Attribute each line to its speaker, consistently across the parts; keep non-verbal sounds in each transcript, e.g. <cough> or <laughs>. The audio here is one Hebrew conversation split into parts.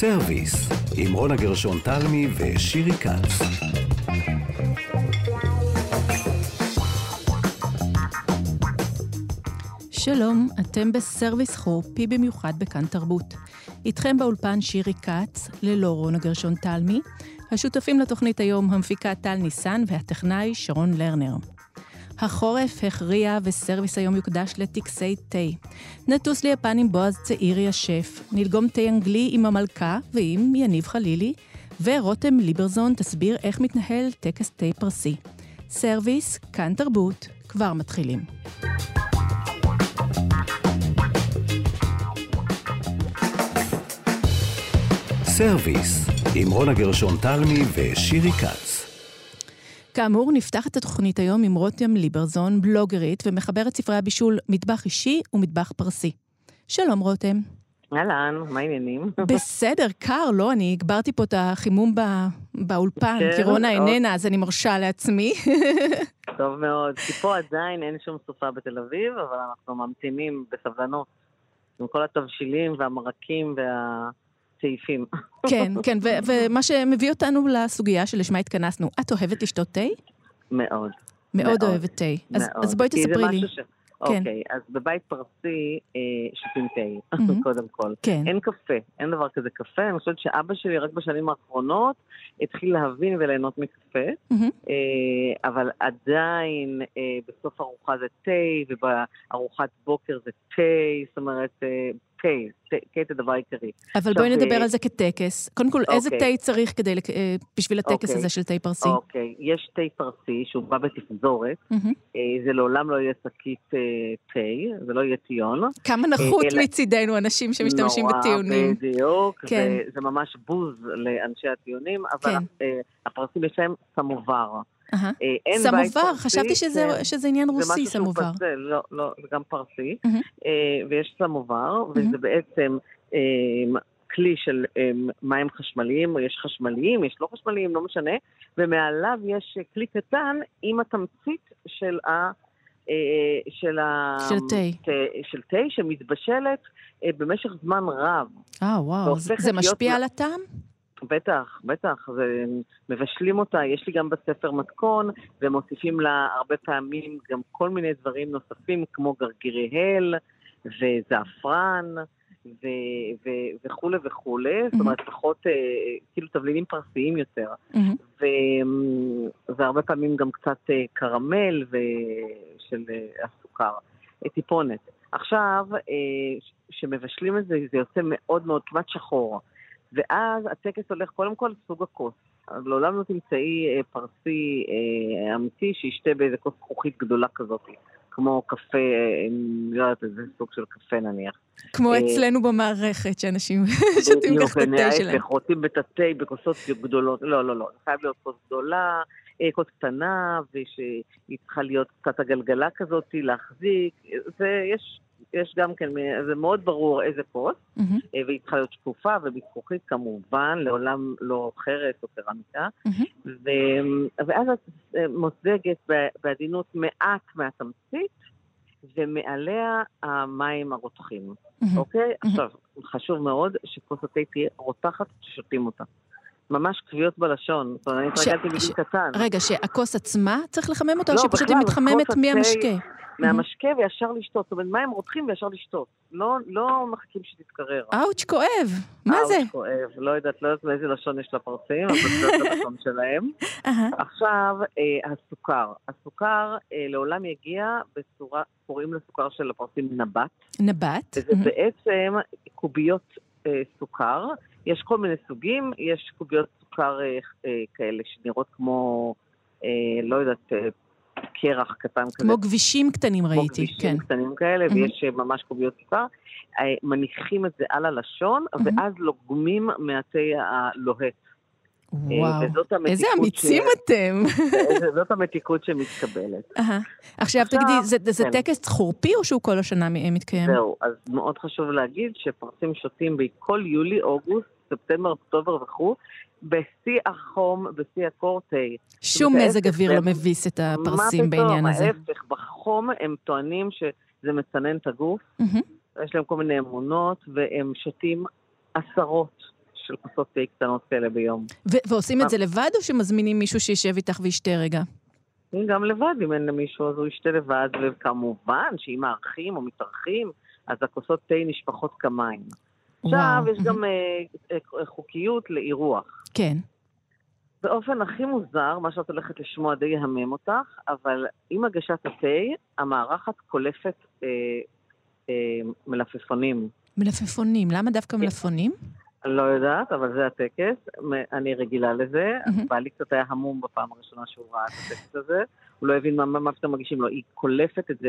Speaker 1: סרוויס, עם רונה גרשון תלמי ושירי כץ.
Speaker 2: שלום, אתם בסרוויס חורפי במיוחד בכאן תרבות. איתכם באולפן שירי כץ, ללא רונה גרשון תלמי. השותפים לתוכנית היום המפיקה טל ניסן והטכנאי שרון לרנר. החורף הכריע וסרוויס היום יוקדש לטקסי תה. נטוס ליפן עם בועז צאירי השף, נלגום תה אנגלי עם המלכה ועם יניב חלילי, ורותם ליברזון תסביר איך מתנהל טקס תה פרסי. סרוויס, כאן תרבות, כבר מתחילים.
Speaker 1: סרוויס, עם רונה גרשון תלמי ושירי כץ.
Speaker 2: כאמור, נפתח את התוכנית היום עם רותם ליברזון, בלוגרית ומחברת ספרי הבישול מטבח אישי ומטבח פרסי. שלום רותם.
Speaker 3: אהלן, מה העניינים? <laughs>
Speaker 2: בסדר, קר, לא? אני הגברתי פה את החימום בא... באולפן, כן, כי רונה איננה, אז אני מרשה לעצמי. <laughs>
Speaker 3: טוב מאוד, כי פה עדיין אין שום סופה בתל אביב, אבל אנחנו ממתינים בסבלנות. עם כל התבשילים והמרקים וה... סעיפים.
Speaker 2: כן, כן, ומה שמביא אותנו לסוגיה שלשמה התכנסנו. את אוהבת לשתות תה?
Speaker 3: מאוד.
Speaker 2: מאוד אוהבת תה. אז בואי תספרי לי.
Speaker 3: כן. אוקיי, אז בבית פרסי אה, שותים תה, <laughs> קודם כל. כן. אין קפה, אין דבר כזה קפה. אני חושבת שאבא שלי רק בשנים האחרונות התחיל להבין וליהנות מקפה, אה, אבל עדיין אה, בסוף ארוחה זה תה, ובארוחת בוקר זה תה, זאת אומרת, תה, תה זה דבר עיקרי.
Speaker 2: אבל בואי נדבר על זה כטקס. קודם כל, איזה אוקיי. תה צריך כדי, בשביל הטקס אוקיי. הזה של תה פרסי?
Speaker 3: אוקיי, יש תה פרסי שהוא בא בתפזורת, זה לעולם לא יהיה שקית תה, זה לא יהיה טיון.
Speaker 2: כמה נחות מצידנו אנשים שמשתמשים בטיונים.
Speaker 3: נורא, בדיוק, כן. זה ממש בוז לאנשי הטיונים, אבל כן. הפרסים יש להם סמובר.
Speaker 2: אה, סמובר, חשבתי שזה, כן. שזה עניין רוסי, סמובר. זה
Speaker 3: כזה, לא, לא, זה גם פרסי. אה, ויש סמובר, וזה בעצם אה, כלי של מים חשמליים, יש חשמליים, יש לא חשמליים, לא משנה, ומעליו יש כלי קטן עם התמצית של ה...
Speaker 2: של ה... של תה.
Speaker 3: של תה שמתבשלת במשך זמן רב.
Speaker 2: אה, וואו, זה משפיע על הטעם?
Speaker 3: בטח, בטח, מבשלים אותה, יש לי גם בספר מתכון, ומוסיפים לה הרבה פעמים גם כל מיני דברים נוספים, כמו גרגירי הל וזעפרן. ו- ו- וכולי וכולי, mm-hmm. זאת אומרת, פחות, אה, כאילו תבלינים פרסיים יותר. Mm-hmm. ו- והרבה פעמים גם קצת אה, קרמל ושל אה, הסוכר, אה, טיפונת. עכשיו, כשמבשלים אה, את זה, זה יוצא מאוד מאוד, כמעט שחור. ואז הטקס הולך קודם כל סוג הכוס. אז לעולם לא תמצאי אה, פרסי אה, אמיתי שישתה באיזה כוס זכוכית גדולה כזאת, כמו קפה, אה, לא יודעת איזה סוג של קפה נניח.
Speaker 2: כמו אצלנו במערכת, שאנשים <laughs> שותים ככה את התה שלהם.
Speaker 3: בדיוק, רוצים את התה בכוסות גדולות. לא, לא, לא, זה חייב להיות כוס גדולה, כוס קטנה, ושהיא צריכה להיות קצת הגלגלה כזאת, להחזיק. זה, יש יש גם כן, זה מאוד ברור איזה כוס, mm-hmm. והיא צריכה להיות שקופה ובזכוכית כמובן, לעולם לא חרס או קרמיקה. Mm-hmm. ו... ואז את אה, מוזגת בעדינות מעט מהתמצית, ומעליה המים הרותחים, mm-hmm. אוקיי? Mm-hmm. עכשיו, חשוב מאוד שכוס התה תהיה רותחת כששותים אותה. ממש כוויות בלשון, זאת אומרת, אני התרגלתי בגיל קטן.
Speaker 2: רגע, שהכוס עצמה צריך לחמם אותה, או לא, שפשוט היא מתחממת מהמשקה?
Speaker 3: מהמשקה וישר לשתות. זאת אומרת, מים רותחים וישר לשתות. לא, לא מחכים שתתקרר.
Speaker 2: אאוץ', כואב. מה זה?
Speaker 3: אאוץ', כואב. לא יודעת, לא יודעת באיזה לשון יש לפרסים, אבל זה לא <laughs> הלשון שלהם. עכשיו, אה, הסוכר. הסוכר אה, לעולם יגיע בצורה, קוראים לסוכר של הפרסים נבט.
Speaker 2: נבט.
Speaker 3: וזה בעצם קוביות אה, סוכר. יש כל מיני סוגים, יש קוביות סוכר כאלה שנראות כמו, לא יודעת, קרח קטן כזה.
Speaker 2: כמו כבישים קטנים ראיתי, כן. כמו
Speaker 3: כבישים קטנים כאלה, mm-hmm. ויש אה, ממש קוביות סוכר. אה, מניחים את זה על הלשון, mm-hmm. ואז לוגמים מהתה הלוהט.
Speaker 2: וואו, איזה אמיצים ש... אתם.
Speaker 3: זאת המתיקות שמתקבלת.
Speaker 2: עכשיו תגידי, זה, זה כן. טקס חורפי או שהוא כל השנה מתקיים?
Speaker 3: זהו, אז מאוד חשוב להגיד שפרסים שותים בכל יולי, אוגוסט, ספטמבר, אוקטובר וכו', בשיא החום, בשיא הקור תה.
Speaker 2: שום מזג אוויר לא מביס את הפרסים בעניין הזה.
Speaker 3: מה פתאום, ההפך, בחום הם טוענים שזה מצנן את הגוף, יש להם כל מיני אמונות, והם שותים עשרות של כוסות תה קטנות כאלה ביום.
Speaker 2: ועושים את זה לבד, או שמזמינים מישהו שישב איתך וישתה רגע?
Speaker 3: גם לבד, אם אין למישהו, אז הוא ישתה לבד, וכמובן שאם מארחים או מתארחים, אז הכוסות תה נשפכות כמים. עכשיו, יש גם אה, אה, חוקיות לאירוח.
Speaker 2: כן.
Speaker 3: באופן הכי מוזר, מה שאת הולכת לשמוע די יהמם אותך, אבל עם הגשת התה, המארחת קולפת אה, אה, מלפפונים.
Speaker 2: מלפפונים, למה דווקא מלפפונים?
Speaker 3: אני לא יודעת, אבל זה הטקס, אני רגילה לזה. Mm-hmm. בעלי קצת היה המום בפעם הראשונה שהוא ראה את הטקס הזה. הוא לא הבין מה, מה פתאום מגישים לו. היא קולפת את זה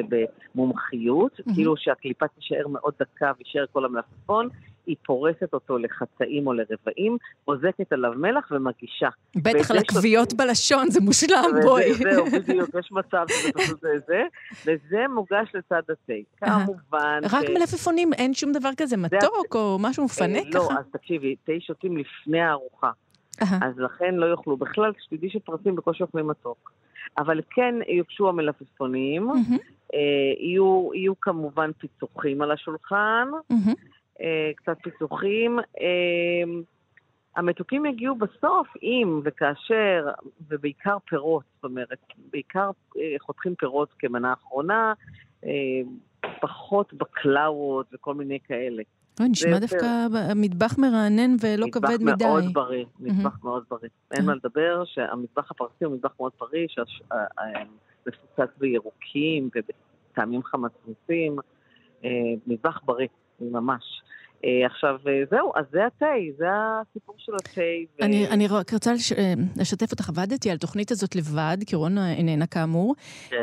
Speaker 3: במומחיות, mm-hmm. כאילו שהקליפה תישאר מאוד דקה ויישאר כל המלפפון, היא פורסת אותו לחצאים או לרבעים, עוזקת עליו מלח ומגישה.
Speaker 2: בטח לכוויות בלשון, זה מושלם, בואי.
Speaker 3: זהו, בדיוק, יש מצב שזה פשוט זה, וזה מוגש לצד התה. כמובן...
Speaker 2: רק מלפפונים, אין שום דבר כזה מתוק או משהו מפנק
Speaker 3: ככה? לא, אז תקשיבי, תה שותים לפני הארוחה. אז לכן לא יאכלו. בכלל, שתדעי שפרסים בקושי אוכלים מתוק. אבל כן יוגשו המלפפונים, יהיו כמובן פיצוחים על השולחן. אה, קצת פיצוחים. אה, המתוקים יגיעו בסוף אם וכאשר, ובעיקר פירות, זאת אומרת, בעיקר אה, חותכים פירות כמנה אחרונה, פחות בקלאוות וכל מיני כאלה.
Speaker 2: אוי, נשמע דווקא מטבח מרענן ולא כבד מדי.
Speaker 3: מטבח מאוד בריא, מטבח מאוד בריא. אין מה לדבר שהמטבח הפרסי הוא מטבח מאוד בריא, שמפוצץ בירוקים ובטעמים חמצוצים. מטבח בריא, ממש. אה, עכשיו, אה, זהו, אז זה התה, זה הסיפור של התה. ו...
Speaker 2: אני, אני רק רוצה לש... אה, לשתף אותך, עבדתי על התוכנית הזאת לבד, כי רון איננה כאמור. כן.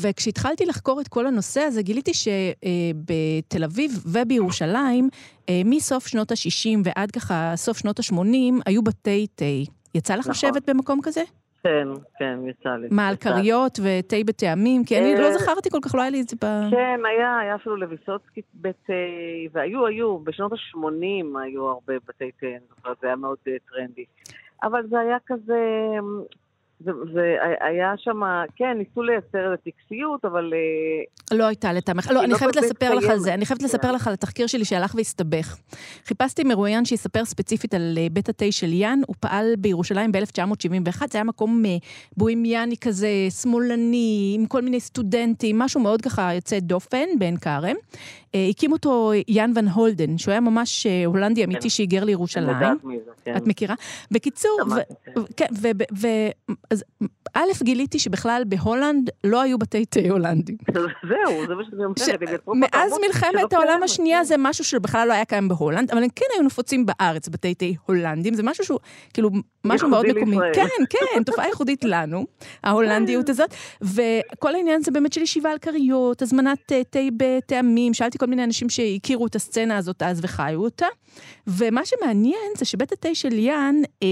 Speaker 2: וכשהתחלתי לחקור את כל הנושא הזה, גיליתי שבתל אביב ובירושלים, מסוף שנות ה-60 ועד ככה סוף שנות ה-80, היו בתי תה. יצא לך נכון. לשבת במקום כזה?
Speaker 3: כן, כן, יצא לי.
Speaker 2: מה, על כריות ותה בטעמים? כי אני לא אה, זכרתי כל כך, לא היה לי את זה ב...
Speaker 3: כן, היה, היה אפילו לויסוצקי בתה, והיו, היו, בשנות ה-80 היו הרבה בתי תה, אני זוכרת, זה היה מאוד אה, טרנדי. אבל זה היה כזה, והיה שם, כן, ניסו לייצר את הטקסיות, אבל...
Speaker 2: אה, לא הייתה לטעמך. לא, אני לא חייבת לספר לך על זה. אני חייבת לספר לך על התחקיר שלי שהלך והסתבך. חיפשתי מרואיין שיספר ספציפית על אה, בית התה של יאן, הוא פעל בירושלים ב-1971, זה היה מקום אה, בוהמיאני כזה, שמאלני, עם כל מיני סטודנטים, משהו מאוד ככה יוצא דופן בעין כרם. הקים אותו יאן ון הולדן, שהוא היה ממש הולנדי אמיתי כן. שהיגר לירושלים. כן. את מכירה? בקיצור, כן, אז א', גיליתי שבכלל בהולנד לא היו בתי תה הולנדים. <laughs>
Speaker 3: זהו, זה מה שאני אומרת.
Speaker 2: מאז מלחמת העולם השנייה זה משהו שבכלל לא היה קיים בהולנד, אבל הם כן היו נפוצים בארץ, בתי תה הולנדים. זה משהו שהוא, כאילו, משהו מאוד מקומי. כן, כן, תופעה ייחודית לנו, ההולנדיות <laughs> הזאת. וכל העניין זה באמת של ישיבה על כריות, הזמנת תה בטעמים. שאלתי כל מיני אנשים שהכירו את הסצנה הזאת אז וחיו אותה. ומה שמעניין זה שבית התה של יאן, אה,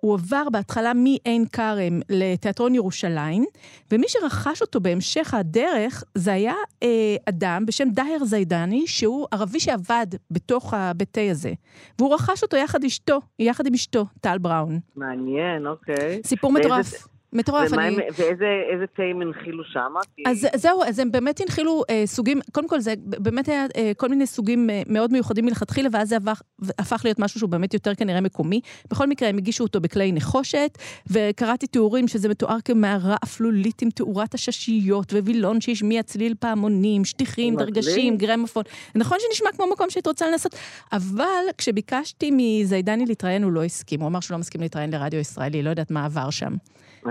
Speaker 2: הוא עבר בהתחלה מעין כרם לתיאטרון ירושלים, ומי שרכש אותו בהמשך הדרך זה היה אה, אדם בשם דהר זיידני, שהוא ערבי שעבד בתוך הבית תה הזה. והוא רכש אותו יחד אשתו, יחד עם אשתו, טל בראון.
Speaker 3: מעניין, אוקיי.
Speaker 2: סיפור מטורף. מטורף, אני...
Speaker 3: ואיזה תה הם הנחילו שם?
Speaker 2: אז זהו, אז הם באמת הנחילו אה, סוגים, קודם כל זה באמת היה אה, כל מיני סוגים אה, מאוד מיוחדים מלכתחילה, ואז זה הפך, הפך להיות משהו שהוא באמת יותר כנראה מקומי. בכל מקרה, הם הגישו אותו בכלי נחושת, וקראתי תיאורים שזה מתואר כמערה אפלולית עם תאורת הששיות, ווילון שהשמיע צליל פעמונים, שטיחים, דרגשים, גרמפון. נכון שנשמע כמו מקום שהיית רוצה לנסות, אבל כשביקשתי מזיידני להתראיין, הוא לא הסכים. הוא אמר שהוא לא מסכים להתראיין לרדיו ישראלי, לא יודעת מה עבר שם.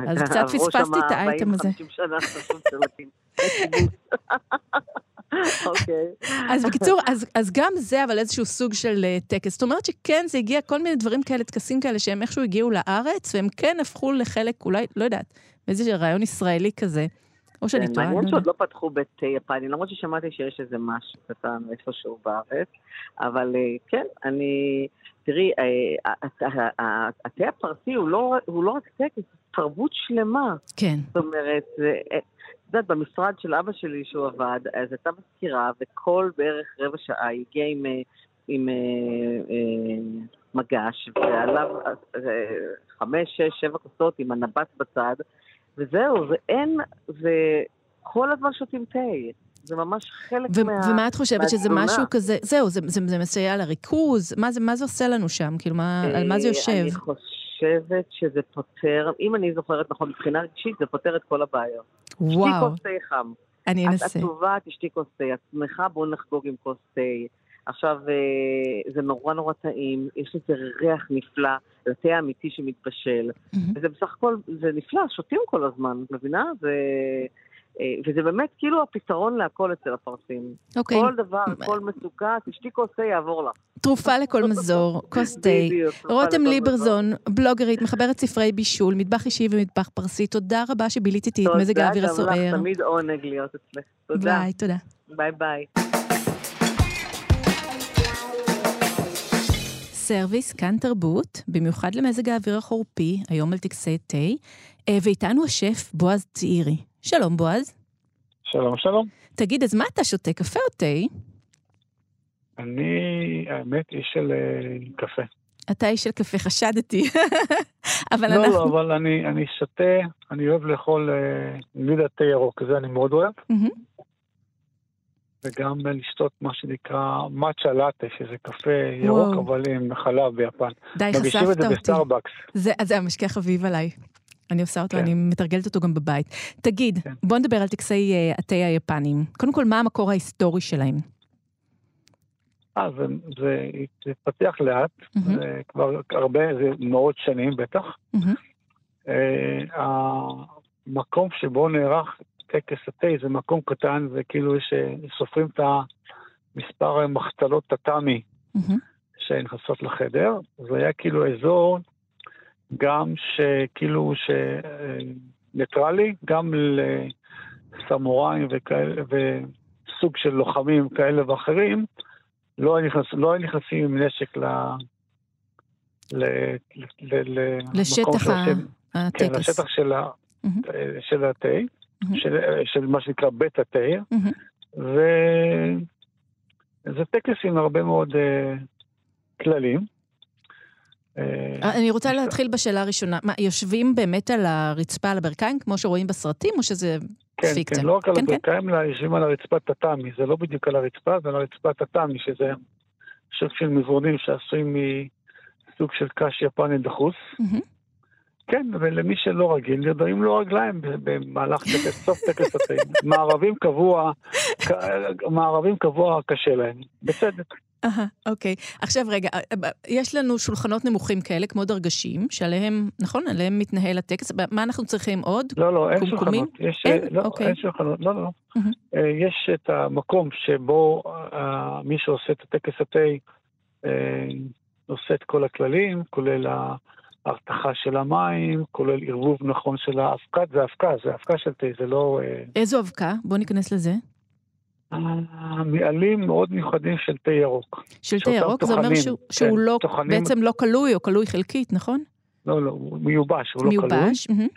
Speaker 2: אז קצת <laughs> פספסתי את האייטם הזה. <laughs>
Speaker 3: אוקיי.
Speaker 2: אז בקיצור, אז, אז גם זה אבל איזשהו סוג של uh, טקס. זאת אומרת שכן, זה הגיע כל מיני דברים כאלה, טקסים כאלה, שהם איכשהו הגיעו לארץ, והם כן הפכו לחלק, אולי, לא יודעת, איזה רעיון ישראלי כזה. או שאני כן, טועה.
Speaker 3: מעניין שעוד לא פתחו בית תה יפני, למרות ששמעתי שיש איזה משהו קטן איפשהו בארץ, אבל אה, כן, אני... תראי, אה, התה הפרסי הוא לא, הוא לא רק טקס, תרבות שלמה.
Speaker 2: כן.
Speaker 3: זאת אומרת, אה, את יודעת, במשרד של אבא שלי שהוא עבד, אז הייתה מזכירה, וכל בערך רבע שעה היא הגיעה עם, אה, עם אה, מגש, ועליו חמש, שש, שבע כוסות עם הנבט בצד, וזהו, ואין, וכל הזמן שותים תה. זה ממש חלק
Speaker 2: ו-
Speaker 3: מה...
Speaker 2: ומה את חושבת, שזה. משהו כזה, זהו, זה, זה, זה מסייע לריכוז? מה זה, מה זה עושה לנו שם? כאילו, מה, על מה זה יושב?
Speaker 3: אני חושבת שזה פותר, אם אני זוכרת נכון, מבחינה רגשית, זה פותר את כל הבעיות. שתי
Speaker 2: וואו,
Speaker 3: כוס תה חם.
Speaker 2: אני
Speaker 3: את
Speaker 2: אנסה.
Speaker 3: עצובה, תשתי כוס תה. את שמחה, בואו נחגוג עם כוס תה. עכשיו, אה, זה נורא נורא טעים, יש לזה ריח נפלא, לתה האמיתי שמתבשל.
Speaker 2: מהמם.
Speaker 3: וזה בסך הכל, זה נפלא, שותים כל הזמן, את מבינה? זה... וזה באמת כאילו הפתרון להכל אצל הפרסים.
Speaker 2: אוקיי,
Speaker 3: כל דבר, כל מצוקה, תשתי כוס תה, יעבור לך.
Speaker 2: תרופה לכל מזור, <laughs> כוס תה. רותם ליברזון, בלוגרית, מחברת ספרי בישול, מטבח אישי ומטבח פרסי, תודה רבה שבילית איתי את
Speaker 3: תודה
Speaker 2: מזג האוויר
Speaker 3: גם
Speaker 2: הסוער.
Speaker 3: לך, תמיד עונג להיות אצלך. תודה.
Speaker 2: ביי, תודה.
Speaker 3: ביי ביי.
Speaker 2: סרוויס, כאן תרבות, במיוחד למזג האוויר החורפי, היום על טקסי תה, אה, ואיתנו השף בועז צעירי. שלום בועז.
Speaker 4: שלום, שלום.
Speaker 2: תגיד, אז מה אתה שותה, קפה או תה?
Speaker 4: אני, האמת, איש של אה, קפה.
Speaker 2: אתה איש של קפה, חשדתי. <laughs> אבל
Speaker 4: לא,
Speaker 2: אנחנו...
Speaker 4: לא, אבל אני, אני שותה, אני אוהב לאכול אה, גלידת תה ירוק, זה אני מאוד אוהב. וגם לשתות מה שנקרא מאצ'ה לאטה, שזה קפה ירוק,
Speaker 2: וואו.
Speaker 4: אבל עם חלב ביפן.
Speaker 2: די,
Speaker 4: מגישים את
Speaker 2: חשפת
Speaker 4: זה
Speaker 2: אותי.
Speaker 4: בסטארבקס.
Speaker 2: זה, זה המשקה חביב עליי. אני עושה אותו,
Speaker 4: כן.
Speaker 2: אני מתרגלת אותו גם בבית. תגיד,
Speaker 4: כן.
Speaker 2: בוא נדבר על טקסי אה, התה היפנים. קודם כל, מה המקור ההיסטורי שלהם?
Speaker 4: אה, זה, זה התפתח לאט,
Speaker 2: מהמם.
Speaker 4: זה כבר הרבה, זה מאות שנים בטח.
Speaker 2: מהמם.
Speaker 4: אה, המקום שבו נערך טקס התה זה מקום קטן, זה כאילו יש, אה, את המספר מחצלות טאטאמי
Speaker 2: מהמם.
Speaker 4: שנכנסות לחדר, זה היה כאילו אזור גם שכאילו שניטרלי, גם לסמוראים וכאלה, וסוג של לוחמים כאלה ואחרים, לא היו נכנס, לא נכנסים עם נשק ל... ל... ל... ל...
Speaker 2: לשטח ה-
Speaker 4: של- כן,
Speaker 2: הטקס.
Speaker 4: לשטח של, ה...
Speaker 2: מהמם.
Speaker 4: של התה,
Speaker 2: מהמם.
Speaker 4: של... של מה שנקרא בית התה,
Speaker 2: מהמם.
Speaker 4: וזה טקס עם הרבה מאוד אה, כללים. אה,
Speaker 2: אני רוצה להתחיל בשאלה הראשונה. מה, יושבים באמת על הרצפה, על הברכיים, כמו שרואים בסרטים, או שזה
Speaker 4: כן,
Speaker 2: פיקציה?
Speaker 4: כן, לא רק על
Speaker 2: כן, כן.
Speaker 4: הברכיים, אלא יושבים על הרצפת טאטאמי, זה לא בדיוק על הרצפה, זה על הרצפת טאטאמי, שזה סוג של מזרונים שעשויים מסוג של קש יפני דחוס. כן, ולמי שלא רגיל, נרדמים לו רגליים במהלך טקס, סוף טקס התה. <laughs> מערבים קבוע, מערבים קבוע קשה להם, בצדק.
Speaker 2: אהה, אוקיי. עכשיו רגע, אה, אה, יש לנו שולחנות נמוכים כאלה, כמו דרגשים, שעליהם, נכון, עליהם מתנהל הטקס. מה אנחנו צריכים עוד?
Speaker 4: לא, לא, אין
Speaker 2: קומקומים?
Speaker 4: שולחנות. יש,
Speaker 2: אין?
Speaker 4: לא,
Speaker 2: אוקיי.
Speaker 4: אין שולחנות, לא, לא. אה, יש את המקום שבו אה, מי שעושה את הטקס התה אה, עושה את כל הכללים, כולל ההרתחה של המים, כולל ערבוב נכון של האבקה, זה אבקה, זה אבקה של תה, זה לא... אה,
Speaker 2: איזו אבקה? בואו ניכנס לזה.
Speaker 4: מעלים מאוד מיוחדים של תה ירוק.
Speaker 2: של תה ירוק, זה אומר
Speaker 4: טוחנים,
Speaker 2: שהוא,
Speaker 4: כן,
Speaker 2: שהוא לא,
Speaker 4: טוחנים-
Speaker 2: בעצם לא כלוי או כלוי חלקית, נכון?
Speaker 4: לא, לא, הוא מיובש, הוא לא כלול,
Speaker 2: מיובש. מהמם,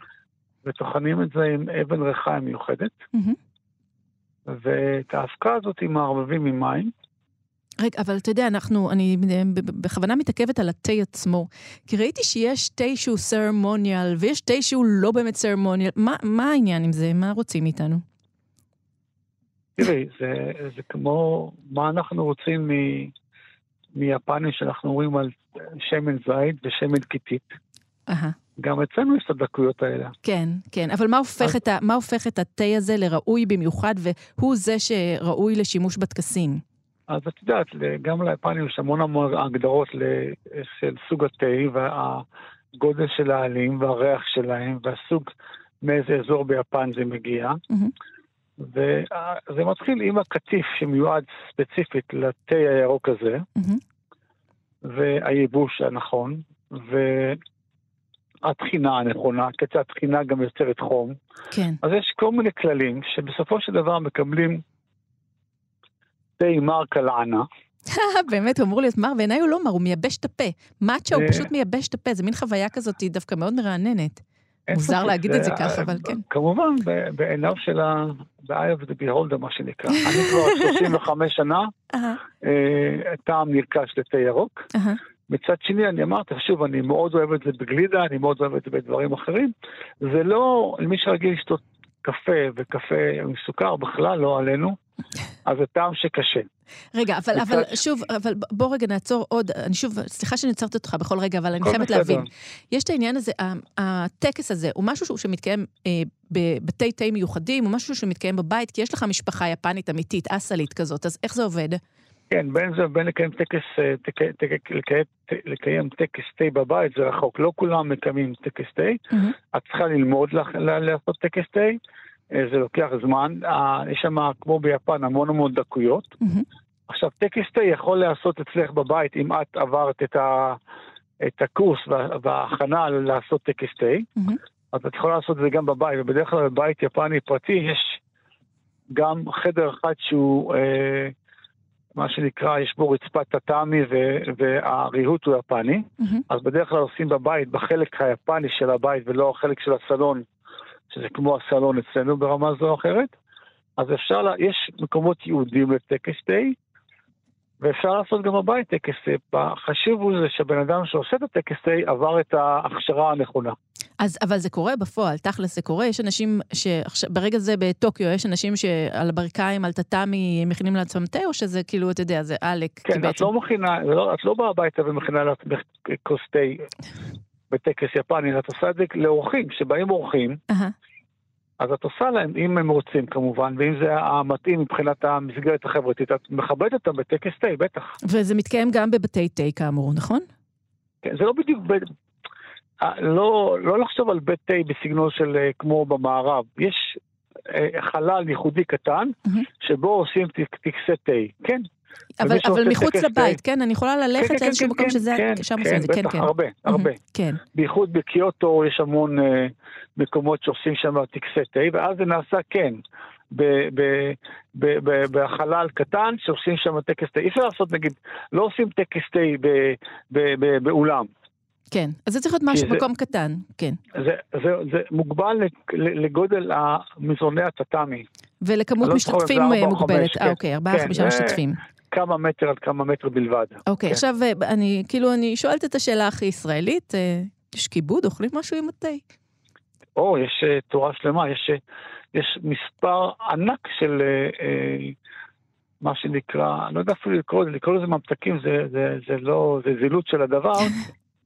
Speaker 4: וטוחנים את זה עם אבן ריחיים מיוחדת,
Speaker 2: מהמם.
Speaker 4: ואת האבקה הזאת מערבבים עם מים.
Speaker 2: רגע, אבל אתה יודע, אנחנו, אני ב- בכוונה מתעכבת על התה עצמו, כי ראיתי שיש תה שהוא סרמוניאל, ויש תה שהוא לא באמת סרמוניאל. מה, מה העניין עם זה? מה רוצים מאיתנו?
Speaker 4: תראי, זה, זה כמו מה אנחנו רוצים מ, מיפנים שאנחנו אומרים על שמן זית ושמן.
Speaker 2: אהה,
Speaker 4: גם אצלנו יש את הדקויות האלה.
Speaker 2: כן, כן. אבל מה הופך,
Speaker 4: אז-
Speaker 2: את ה, מה הופך את התה הזה לראוי במיוחד, והוא זה שראוי לשימוש בטקסים?
Speaker 4: אז את יודעת, גם ליפנים יש המון המון הגדרות של סוג התה והגודל של העלים והריח שלהם והסוג מאיזה אזור ביפן זה מגיע.
Speaker 2: מהמם.
Speaker 4: וזה מתחיל עם הקטיף שמיועד ספציפית לתה הירוק הזה. והייבוש הנכון, והטחינה הנכונה, קצת הטחינה גם יוצרת חום.
Speaker 2: כן.
Speaker 4: אז יש כל מיני כללים שבסופו של דבר מקבלים תה מר קלענה, <laughs>
Speaker 2: באמת, הוא אמור להיות מר, בעיניי הוא לא מר, הוא מייבש את הפה. מאצ'ה הוא
Speaker 4: אה.
Speaker 2: פשוט מייבש את הפה, זה מין חוויה כזאת היא דווקא מאוד מרעננת. מוזר להגיד את זה ככה, אבל כן.
Speaker 4: כמובן, בעיניו של ה... ב-eye of the beholder, מה שנקרא. <laughs> אני כבר 35 שנה, אה, טעם נרכש לתה ירוק. מצד שני, אני אמרתי, שוב, אני מאוד אוהב את זה בגלידה, אני מאוד אוהב את זה בדברים אחרים. זה לא, למי שרגיל לשתות קפה, וקפה עם סוכר בכלל לא עלינו, אז זה טעם שקשה.
Speaker 2: רגע, אבל, אבל שוב, אבל בוא רגע נעצור עוד, אני שוב, סליחה שאני עוצרת אותך בכל רגע, אבל אני חייבת. להבין. יש את העניין הזה, הטקס הזה, הוא משהו שמתקיים אה, בבתי תה מיוחדים, הוא משהו שמתקיים בבית, כי יש לך משפחה יפנית אמיתית, אסלית כזאת, אז איך זה עובד?
Speaker 4: כן, בין זה ובין לקיים טקס, אה, תק, תק, לקיים, לקיים טקס תה בבית זה רחוק. לא כולם מקיימים טקס תה. Mm-hmm. את צריכה ללמוד לעשות טקס תה. אה, זה לוקח זמן, אה, יש שם, כמו ביפן, המון המון דקויות. Mm-hmm. עכשיו, טקס תה יכול להיעשות אצלך בבית אם את עברת את, ה, את הקורס וההכנה לעשות טקס תה, mm-hmm. אז את יכולה לעשות את זה גם בבית, ובדרך כלל בבית יפני פרטי יש גם חדר אחד שהוא, אה, מה שנקרא, יש בו רצפת טאטאמי והריהוט הוא יפני, mm-hmm. אז בדרך כלל עושים בבית, בחלק היפני של הבית ולא החלק של הסלון. שזה כמו הסלון אצלנו ברמה זו או אחרת, אז אפשר, לה, יש מקומות ייעודים לטקס תה, ואפשר לעשות גם בבית טקס תה. החשוב הוא זה שהבן אדם שעושה את הטקס תה עבר את ההכשרה הנכונה.
Speaker 2: אז, אבל זה קורה בפועל, תכלס זה קורה. יש אנשים שברגע זה בטוקיו, יש אנשים שעל הברכיים, על טאטאמי, מכינים לעצמם תה, או שזה כאילו, אתה יודע, זה עלק?
Speaker 4: כן, את בעצם... לא מכינה, לא, את לא באה הביתה ומכינה לעצמך כוס תה בטקס יפני, את עושה את זה לאורחים, שבאים אורחים, uh-huh. אז את עושה להם, אם הם רוצים כמובן, ואם זה המתאים מבחינת המסגרת החברתית, את מכבדת אותם בטקס תה, בטח.
Speaker 2: וזה מתקיים גם בבתי תה כאמור, נכון?
Speaker 4: כן, זה לא בדיוק, ב... לא, לא לחשוב על בית תה בסגנון של אה, כמו במערב. יש אה, חלל ייחודי קטן, mm-hmm. שבו עושים טקסי תה, כן.
Speaker 2: אבל, אבל מחוץ לבית, כן? אני יכולה ללכת כן, כן, לאיזשהו כן, מקום כן, שזה, כן, שם את זה, כן, כן.
Speaker 4: הרבה, הרבה. כן. בייחוד בקיוטו יש המון uh, מקומות שעושים שם טקסי תה, ואז זה נעשה, כן, בחלל קטן שעושים שם טקס תה. אי אפשר לעשות, נגיד, לא עושים טקס תה באולם.
Speaker 2: כן, אז זה צריך להיות משהו, מקום קטן, כן.
Speaker 4: זה, זה, זה מוגבל לגודל המזרוני הטאטאמי.
Speaker 2: ולכמות לא משתתפים מוגבלת. אה, כן. אוקיי, ארבעה, כן, חמישה משתתפים.
Speaker 4: כמה מטר עד כמה מטר בלבד.
Speaker 2: אוקיי, כן. עכשיו אה, אני, כאילו, אני שואלת את השאלה הכי ישראלית, אה, יש כיבוד? אוכלים משהו עם התה?
Speaker 4: או, יש uh, תורה שלמה, יש, יש מספר ענק של uh, מה שנקרא, אני לא יודע אפילו לקרוא לזה, לקרוא לזה ממתקים זה, זה, זה לא, זה זילות של הדבר,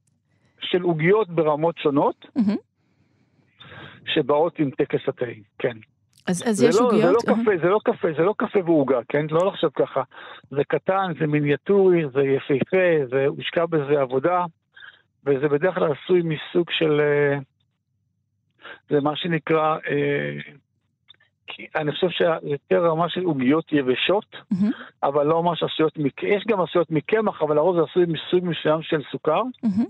Speaker 4: <laughs> של עוגיות ברמות שונות, שבאות עם טקס התה, כן.
Speaker 2: אז, אז יש לא,
Speaker 4: עוגיות? זה לא, קפה, זה לא קפה, זה לא קפה ועוגה, כן? לא לחשוב ככה. זה קטן, זה מיניאטורי, זה יפהפה, זה הושקע בזה עבודה, וזה בדרך כלל עשוי מסוג של... אה, זה מה שנקרא... אה, אני חושב שיותר רמה של עוגיות יבשות, mm-hmm. אבל לא ממש עשויות מקמח, יש גם עשויות מקמח, אבל הרוב זה עשוי מסוג מסוים של סוכר. Mm-hmm.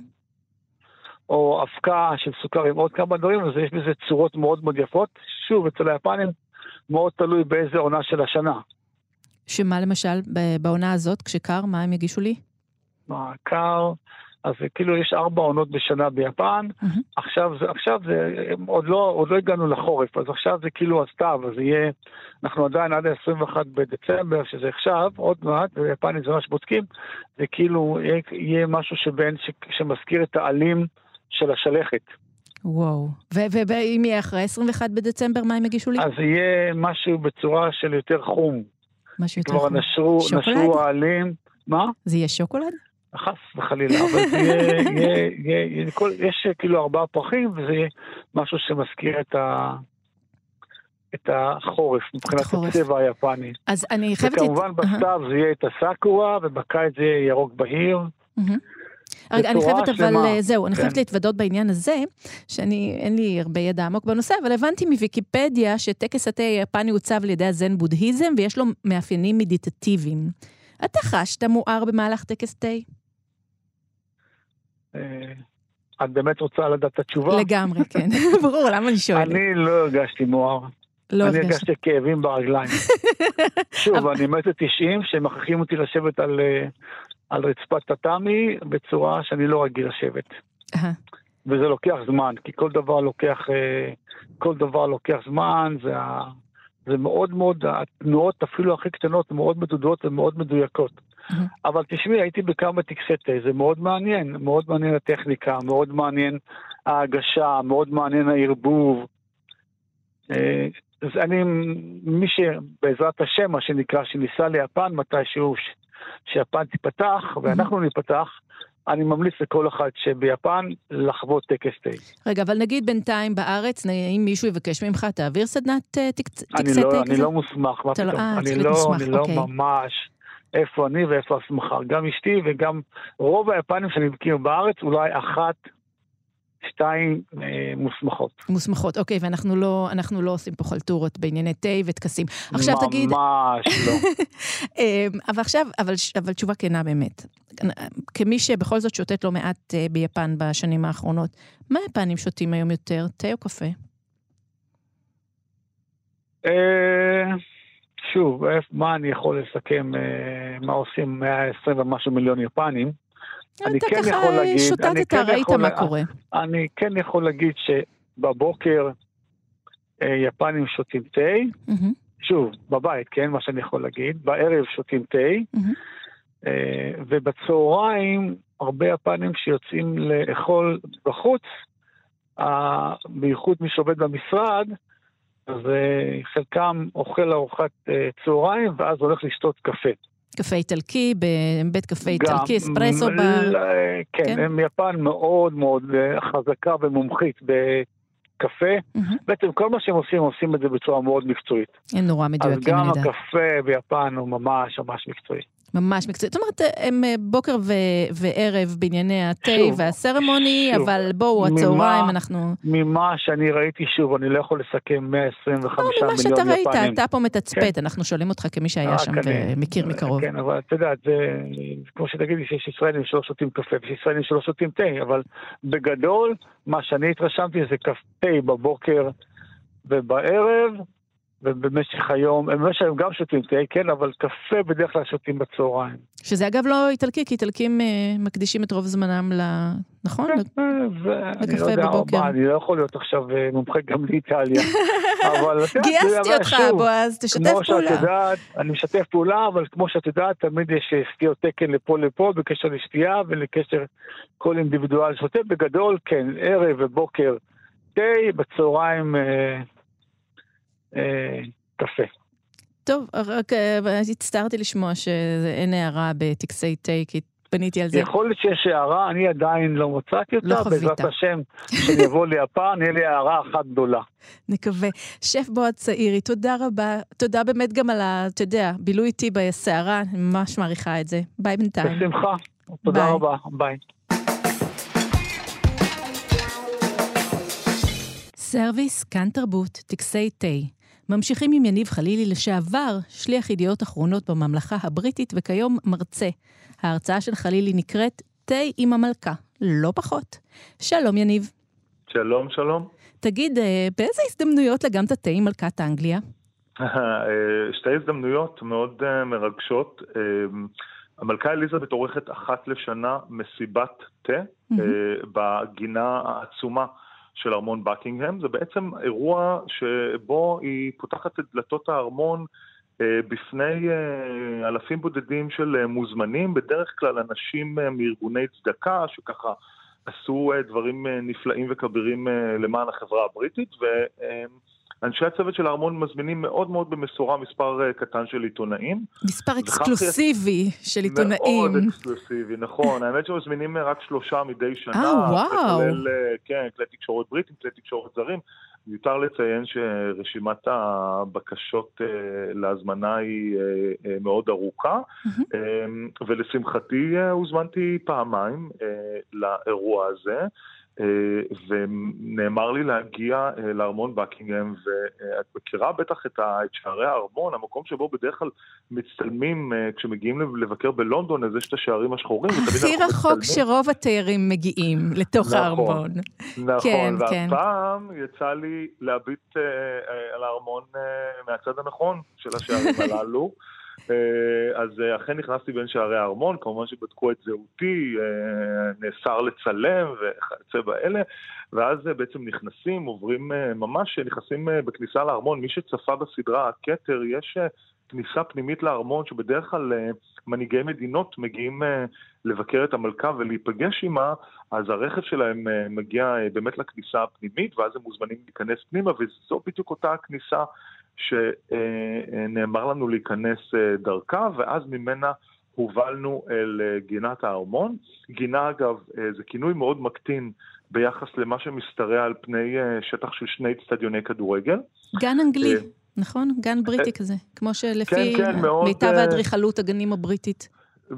Speaker 4: או אבקה של סוכר עם עוד כמה דברים, אז יש בזה צורות מאוד מאוד יפות. שוב, אצל היפנים מאוד תלוי באיזה עונה של השנה.
Speaker 2: שמה למשל בעונה הזאת, כשקר, מה הם יגישו לי?
Speaker 4: מה, קר, אז כאילו יש ארבע עונות בשנה ביפן, mm-hmm. עכשיו זה, עכשיו זה, עוד לא, עוד לא הגענו לחורף, אז עכשיו זה כאילו הסתיו, אז יהיה, אנחנו עדיין עד ה-21 בדצמבר, שזה עכשיו, עוד מעט, ביפנים זה ממש בודקים, זה כאילו יהיה, יהיה משהו שבין, ש, שמזכיר את העלים של השלכת.
Speaker 2: וואו. ואם יהיה אחרי 21 בדצמבר, מה הם יגישו לי?
Speaker 4: אז יהיה משהו בצורה של יותר חום.
Speaker 2: משהו יותר חום.
Speaker 4: כבר נשרו, נשרו העלים. מה?
Speaker 2: זה יהיה שוקולד?
Speaker 4: חס וחלילה, אבל זה יהיה, <laughs> יהיה, יהיה, יהיה כל, יש כאילו ארבעה פרחים, וזה יהיה משהו שמזכיר את ה... את החורף, מבחינת החורף. הצבע היפני.
Speaker 2: אז אני חייבת...
Speaker 4: וכמובן. בסתיו uh-huh. זה יהיה את הסאקורה, ובקיץ זה יהיה ירוק בהיר. Uh-huh.
Speaker 2: רגע, אני חייבת אבל, אה, זהו, אני חייבת כן. להתוודות בעניין הזה, שאני, אין לי הרבה ידע עמוק בנושא, אבל הבנתי מוויקיפדיה שטקס התה היפני עוצב על ידי הזן בודהיזם, ויש לו מאפיינים מדיטטיביים. אתה חשת מואר במהלך טקס תה?
Speaker 4: אה, את באמת רוצה לדעת את התשובה?
Speaker 2: לגמרי, <laughs> כן. <laughs> ברור, למה אני שואלת?
Speaker 4: אני לא הרגשתי מואר. לא אני הרגשתי כאבים ברגליים. <laughs> שוב, אני מטר 90, שמכריחים אותי לשבת על אה, על רצפת טאטאמי בצורה שאני לא רגיל לשבת. וזה לוקח זמן, כי כל דבר לוקח, אה, כל דבר לוקח זמן, זה, זה מאוד מאוד, התנועות אפילו הכי קטנות מאוד מדודות ומאוד מדויקות. אבל תשמעי, הייתי בכמה טקסי תה, זה מאוד מעניין, מאוד מעניין הטכניקה, מאוד מעניין ההגשה, מאוד מעניין הערבוב. אה, אז אני, מי שבעזרת השם, מה שנקרא, שניסה ליפן מתישהו, שיפן תיפתח ואנחנו ניפתח, אני ממליץ לכל אחד שביפן לחוות טקס תה.
Speaker 2: רגע, אבל נגיד בינתיים בארץ, אם מישהו יבקש ממך, תעביר סדנת טקסי תה
Speaker 4: כזה? אני לא מוסמך, מה לא- פתאום.
Speaker 2: אה,
Speaker 4: אני לא, אני לא אוקיי. ממש איפה אני ואיפה הסמכה. גם אשתי וגם רוב היפנים שאני מכיר בארץ, אולי אחת שתיים אה, מוסמכות.
Speaker 2: מוסמכות, אוקיי, ואנחנו לא, לא עושים פה חלטורות בענייני תה וטקסים. עכשיו
Speaker 4: ממש
Speaker 2: תגיד...
Speaker 4: ממש לא. <laughs>
Speaker 2: אה, אבל עכשיו, אבל, אבל תשובה כנה באמת. כמי שבכל זאת שותת לא מעט אה, ביפן בשנים האחרונות, מה היפנים שותים היום יותר, תה או קפה?
Speaker 4: שוב, מה אני יכול לסכם, מה עושים 120 ומשהו מיליון יפנים?
Speaker 2: אני כן יכול להגיד... אתה ככה שוטטת, כן ראית מה קורה.
Speaker 4: אני כן יכול להגיד שבבוקר אה, יפנים שותים תה, שוב, בבית, כן, מה שאני יכול להגיד, בערב שותים תה, אה, ובצהריים הרבה יפנים שיוצאים לאכול בחוץ, בייחוד מי שעובד במשרד, אז אה, חלקם אוכל ארוחת צהריים ואז הולך לשתות קפה.
Speaker 2: קפה איטלקי, בבית קפה איטלקי, אספרסו ב...
Speaker 4: כן, כן, הם יפן מאוד מאוד חזקה ומומחית בקפה. Mm-hmm. בעצם כל מה שהם עושים, עושים את זה בצורה מאוד מקצועית.
Speaker 2: הם נורא מדויקים,
Speaker 4: אני יודע. אז גם הקפה ביפן הוא ממש ממש מקצועי.
Speaker 2: ממש מקצועית. זאת אומרת, הם אה, בוקר ו- וערב בענייני התה והסרמוני, שוב, אבל בואו, הצהריים אנחנו...
Speaker 4: ממה שאני ראיתי, שוב, אני לא יכול לסכם 125 לא, מיליון יפנים.
Speaker 2: ממה שאתה ראית, אתה פה מתצפת, כן. אנחנו שואלים אותך כמי שהיה שם ומכיר מקרוב.
Speaker 4: כן, אבל את יודעת, זה כמו שתגידי שיש ישראלים שלא שותים קפה ויש ישראלים שלא שותים תה, אבל בגדול, מה שאני התרשמתי זה קפה בבוקר ובערב, ובמשך היום, במשך היום גם שותים תה, כן, אבל קפה בדרך כלל שותים בצהריים.
Speaker 2: שזה אגב לא איטלקי, כי איטלקים אה, מקדישים את רוב זמנם ל... נכון?
Speaker 4: כן, אה, לקפה לא בבוקר. מה, אני לא יכול להיות עכשיו אה, מומחה גם לאיטליה. <laughs> אבל
Speaker 2: גייסתי אותך, בועז, תשתף פעולה.
Speaker 4: כמו שאת יודעת, אני משתף פעולה, אבל כמו שאת יודעת, תמיד יש אה, סטיות תקן לפה לפה בקשר לשתייה ולקשר כל אינדיבידואל שותה. בגדול, כן, ערב ובוקר תה, בצהריים... אה, אה, קפה.
Speaker 2: טוב, רק אה, הצטערתי לשמוע שאין הארה בטקסי כי בניתי על זה.
Speaker 4: יכול להיות שיש הארה, אני עדיין לא מצאתי אותה. לא חווית. בעזרת השם, כשאני אבוא ליפן, יהיה לי הארה אחת גדולה.
Speaker 2: נקווה. שף בועז צאירי, תודה רבה. תודה באמת גם על ה... אתה יודע, בילוי איתי בסערה, אני ממש מעריכה את זה. ביי בינתיים.
Speaker 4: בשמחה. תודה ביי. רבה. ביי.
Speaker 2: סרוויס, כאן תרבות, טקסי תה. ממשיכים עם יניב חלילי לשעבר, שליח ידיעות אחרונות בממלכה הבריטית וכיום מרצה. ההרצאה של חלילי נקראת תה עם המלכה, לא פחות. שלום יניב.
Speaker 5: שלום, שלום.
Speaker 2: תגיד, אה, באיזה הזדמנויות לגמת תה עם מלכת אנגליה?
Speaker 5: אה, שתי הזדמנויות מאוד אה, מרגשות. המלכה אליזבת עורכת אחת לשנה מסיבת תה mm-hmm. בגינה העצומה של ארמון בקינגהם, זה בעצם אירוע שבו היא פותחת את דלתות הארמון אה, בפני אה, אלפים בודדים של אה, מוזמנים, בדרך כלל אנשים מארגוני צדקה שככה עשו דברים נפלאים וכבירים למען החברה הבריטית, אנשי הצוות של הארמון מזמינים מאוד מאוד במשורה מספר אה, קטן של עיתונאים.
Speaker 2: מספר אקסקלוסיבי של עיתונאים.
Speaker 5: מאוד אקסקלוסיבי, נכון. <laughs> האמת שמזמינים רק שלושה מדי שנה.
Speaker 2: אה, וואו.
Speaker 5: כולל, אה, כן, כלי תקשורת בריטים, כלי תקשורת זרים. מיותר לציין שרשימת הבקשות להזמנה היא מאוד ארוכה, mm-hmm. ולשמחתי הוזמנתי פעמיים לאירוע הזה. אה, ונאמר לי להגיע אה, לארמון בקינגהם, ואת מכירה בטח את שערי הארמון, המקום שבו בדרך כלל מצטלמים אה, כשמגיעים לבקר בלונדון, אז יש את השערים השחורים.
Speaker 2: הכי רחוק מצטלמים. שרוב התיירים מגיעים לתוך נכון, הארמון.
Speaker 5: נכון, כן, והפעם כן. יצא לי להביט על הארמון מהצד הנכון של השערים <laughs> הללו. אה, אז אה, אכן נכנסתי בין שערי הארמון, כמובן שבדקו את זהותי, אה, נאסר לצלם וכיוצא באלה, ואז בעצם נכנסים, עוברים, ממש נכנסים בכניסה לארמון. מי שצפה בסדרה הכתר, יש כניסה פנימית לארמון שבדרך כלל מנהיגי מדינות מגיעים לבקר את המלכה ולהיפגש עימה, אז הרכב שלהם מגיע באמת לכניסה הפנימית, ואז הם מוזמנים להיכנס פנימה, וזו בדיוק אותה הכניסה שנאמר לנו להיכנס דרכה, ואז ממנה הובלנו אל גינת הארמון. גינה, אגב, זה כינוי מאוד מקטין ביחס למה שמשתרע על פני שטח של שני אצטדיוני כדורגל.
Speaker 2: גן אנגלי. נכון? גן בריטי כזה, כמו שלפי כן, כן, מיטב האדריכלות הגנים הבריטית.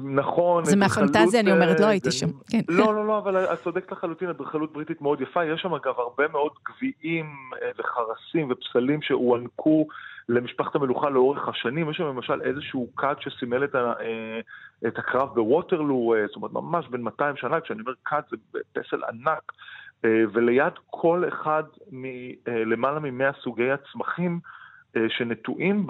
Speaker 5: נכון.
Speaker 2: זה מהפנטזיה, אני אומרת, לא הייתי שם. כן.
Speaker 5: לא, לא, לא, אבל את צודקת לחלוטין, אדריכלות בריטית מאוד יפה. יש שם אגב הרבה מאוד גביעים אה, וחרסים ופסלים שהוענקו למשפחת המלוכה לאורך השנים. יש שם למשל איזשהו כד שסימל את, ה, אה, את הקרב בווטרלו, אה, זאת אומרת, ממש בין 200 שנה, כשאני אומר כד זה פסל ענק. וליד כל אחד מלמעלה מ-100 סוגי הצמחים, אה, שנטועים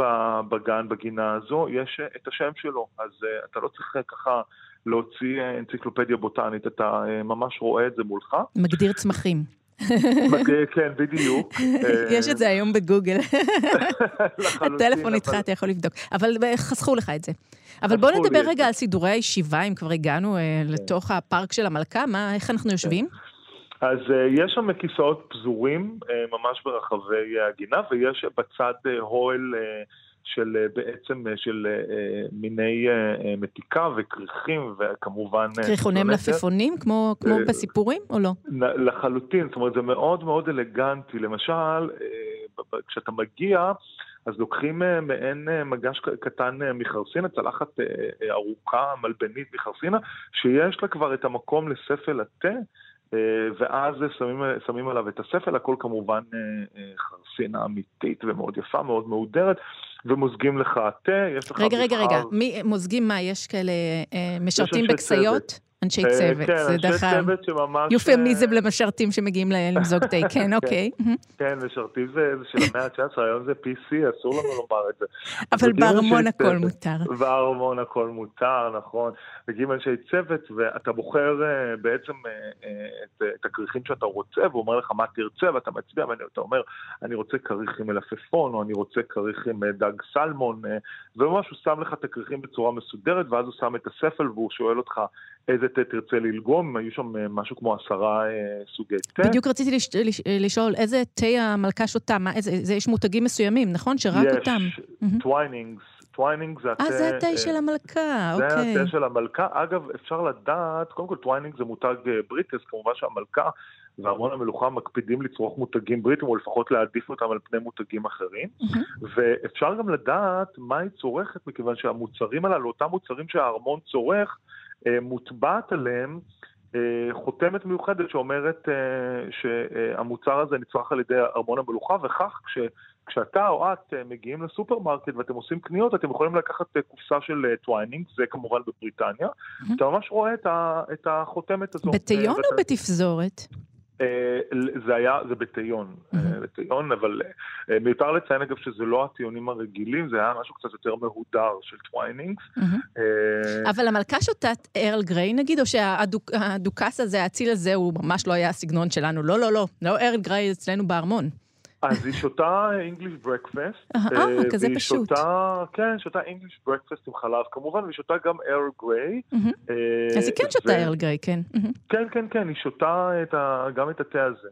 Speaker 5: בגן, בגינה הזו, יש אה, את השם שלו. אז אה, אתה לא צריך ככה להוציא אנציקלופדיה בוטנית, אתה ממש רואה את זה מולך.
Speaker 2: מגדיר צמחים.
Speaker 5: כן, בדיוק. <laughs>
Speaker 2: יש את זה היום בגוגל. הטלפון איתך, אתה יכול לבדוק. אבל חסכו לך את זה. אבל בוא נדבר רגע על סידורי הישיבה, אם כבר הגענו כן. לתוך הפארק של המלכה, איך אנחנו יושבים?
Speaker 5: אז uh, יש שם כיסאות פזורים uh, ממש ברחבי הגינה, ויש בצד uh, אוהל uh, של uh, בעצם uh, של uh, מיני uh, מתיקה וכריכים, וכמובן...
Speaker 2: כריכוני מלפפונים, כמו, כמו uh, בסיפורים, או לא?
Speaker 5: לחלוטין, זאת אומרת, זה מאוד מאוד אלגנטי. למשל, uh, כשאתה מגיע... אז לוקחים מעין מגש קטן מחרסינה, צלחת ארוכה, מלבנית מחרסינה, שיש לה כבר את המקום לספל התה, אה, ואז שמים, שמים עליו את הספל, הכל כמובן אה, אה, חרסינה אמיתית ומאוד יפה, מאוד מהודרת, ומוזגים לך תה, יש לך...
Speaker 2: רגע, רגע, רגע, מי, מוזגים מה? יש כאלה משרתים בכסיות? אנשי אה, צוות,
Speaker 5: כן,
Speaker 2: זה
Speaker 5: דרך צוות שממש...
Speaker 2: יופמיזם אה, למשרתים שמגיעים למזוג תה, <laughs> כן, כן, אוקיי.
Speaker 5: כן, משרתים זה של המאה ה-19, היום זה PC, אסור לנו לומר את זה.
Speaker 2: אבל בארמון הכל מותר.
Speaker 5: בארמון הכל מותר, נכון. מגיעים אנשי צוות, ואתה בוחר אה, בעצם את הכריכים שאתה רוצה, והוא אומר לך מה תרצה, ואתה מצביע, ואתה אומר, אני רוצה כריך עם מלפפון, או אני רוצה כריך עם דג סלמון, וממש הוא שם לך את הכריכים בצורה מסודרת, ואז הוא שם את הספל, והוא שואל אותך איזה תה תרצה ללגום, היו שם אה, משהו כמו עשרה אה, סוגי תה.
Speaker 2: בדיוק רציתי לש, לש, לשאול, איזה תה המלכה שותה? מה, איזה, זה, יש מותגים מסוימים, נכון? שרק
Speaker 5: יש,
Speaker 2: אותם.
Speaker 5: יש, טוויינינגס. טוויינינג זה התה...
Speaker 2: אה, זה התה של המלכה, אוקיי.
Speaker 5: זה התה של המלכה. אגב, אפשר לדעת, קודם כל טוויינינג זה מותג בריטי, אז כמובן שהמלכה וארמון המלוכה מקפידים לצרוך מותגים בריטים, או לפחות להעדיף אותם על פני מותגים אחרים. ואפשר גם לדעת מה היא צורכת, מכיוון שהמוצרים הללו, אותם מוצרים שהארמון צורך, אה, מוטבעת עליהם אה, חותמת מיוחדת שאומרת אה, שהמוצר הזה נצרך על ידי ארמון המלוכה, וכך כש, כשאתה או את מגיעים לסופרמרקט ואתם עושים קניות, אתם יכולים לקחת קופסה של טוויינינג, זה כמובן בבריטניה, mm-hmm. אתה ממש רואה את, ה, את החותמת הזאת.
Speaker 2: בתיון או בתפזורת?
Speaker 5: אה, זה היה, זה בטיון, אה, בטיון, אבל אה, מיותר לציין אגב שזה לא הטיונים הרגילים, זה היה משהו קצת יותר מהודר של טוויינינגס.
Speaker 2: אבל המלכה שותה ארל גריי נגיד, או שהדוכס הזה, האציל הזה, הוא ממש לא היה הסגנון שלנו? לא, לא, לא, לא ארל גריי אצלנו בארמון.
Speaker 5: אז היא שותה English breakfast.
Speaker 2: אה, כזה פשוט.
Speaker 5: שותה, כן, שותה English breakfast עם חלב כמובן, והיא שותה גם ארל גריי.
Speaker 2: אז היא כן שותה ארל גריי, כן.
Speaker 5: כן, כן, כן, היא שותה גם את התה הזה.